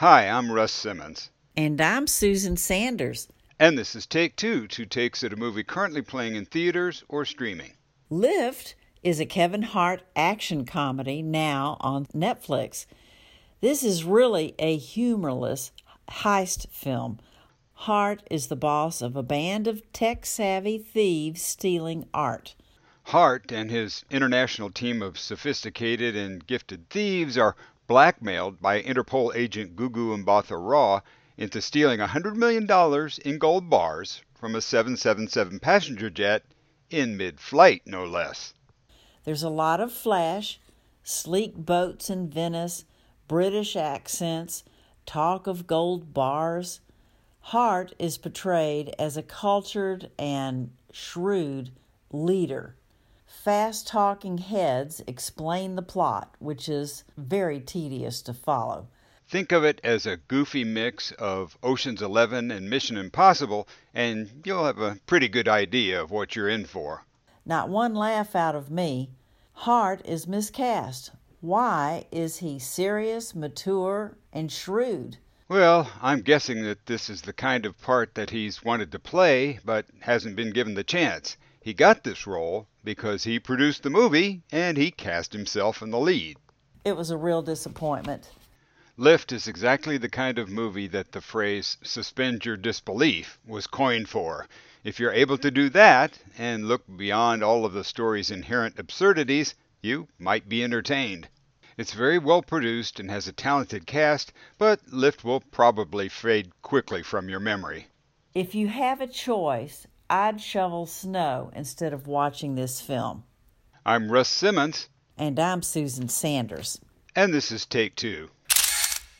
Hi, I'm Russ Simmons. And I'm Susan Sanders. And this is Take Two, two takes at a movie currently playing in theaters or streaming. Lift is a Kevin Hart action comedy now on Netflix. This is really a humorless heist film. Hart is the boss of a band of tech savvy thieves stealing art. Hart and his international team of sophisticated and gifted thieves are blackmailed by Interpol agent Gugu Mbatha Raw into stealing $100 million in gold bars from a 777 passenger jet in mid flight, no less. There's a lot of flash, sleek boats in Venice, British accents, talk of gold bars. Hart is portrayed as a cultured and shrewd leader. Fast talking heads explain the plot, which is very tedious to follow. Think of it as a goofy mix of Ocean's Eleven and Mission Impossible, and you'll have a pretty good idea of what you're in for. Not one laugh out of me. Hart is miscast. Why is he serious, mature, and shrewd? Well, I'm guessing that this is the kind of part that he's wanted to play, but hasn't been given the chance. He got this role because he produced the movie and he cast himself in the lead. It was a real disappointment. Lift is exactly the kind of movie that the phrase suspend your disbelief was coined for. If you're able to do that and look beyond all of the story's inherent absurdities, you might be entertained. It's very well produced and has a talented cast, but Lift will probably fade quickly from your memory. If you have a choice, I'd shovel snow instead of watching this film. I'm Russ Simmons. And I'm Susan Sanders. And this is Take Two.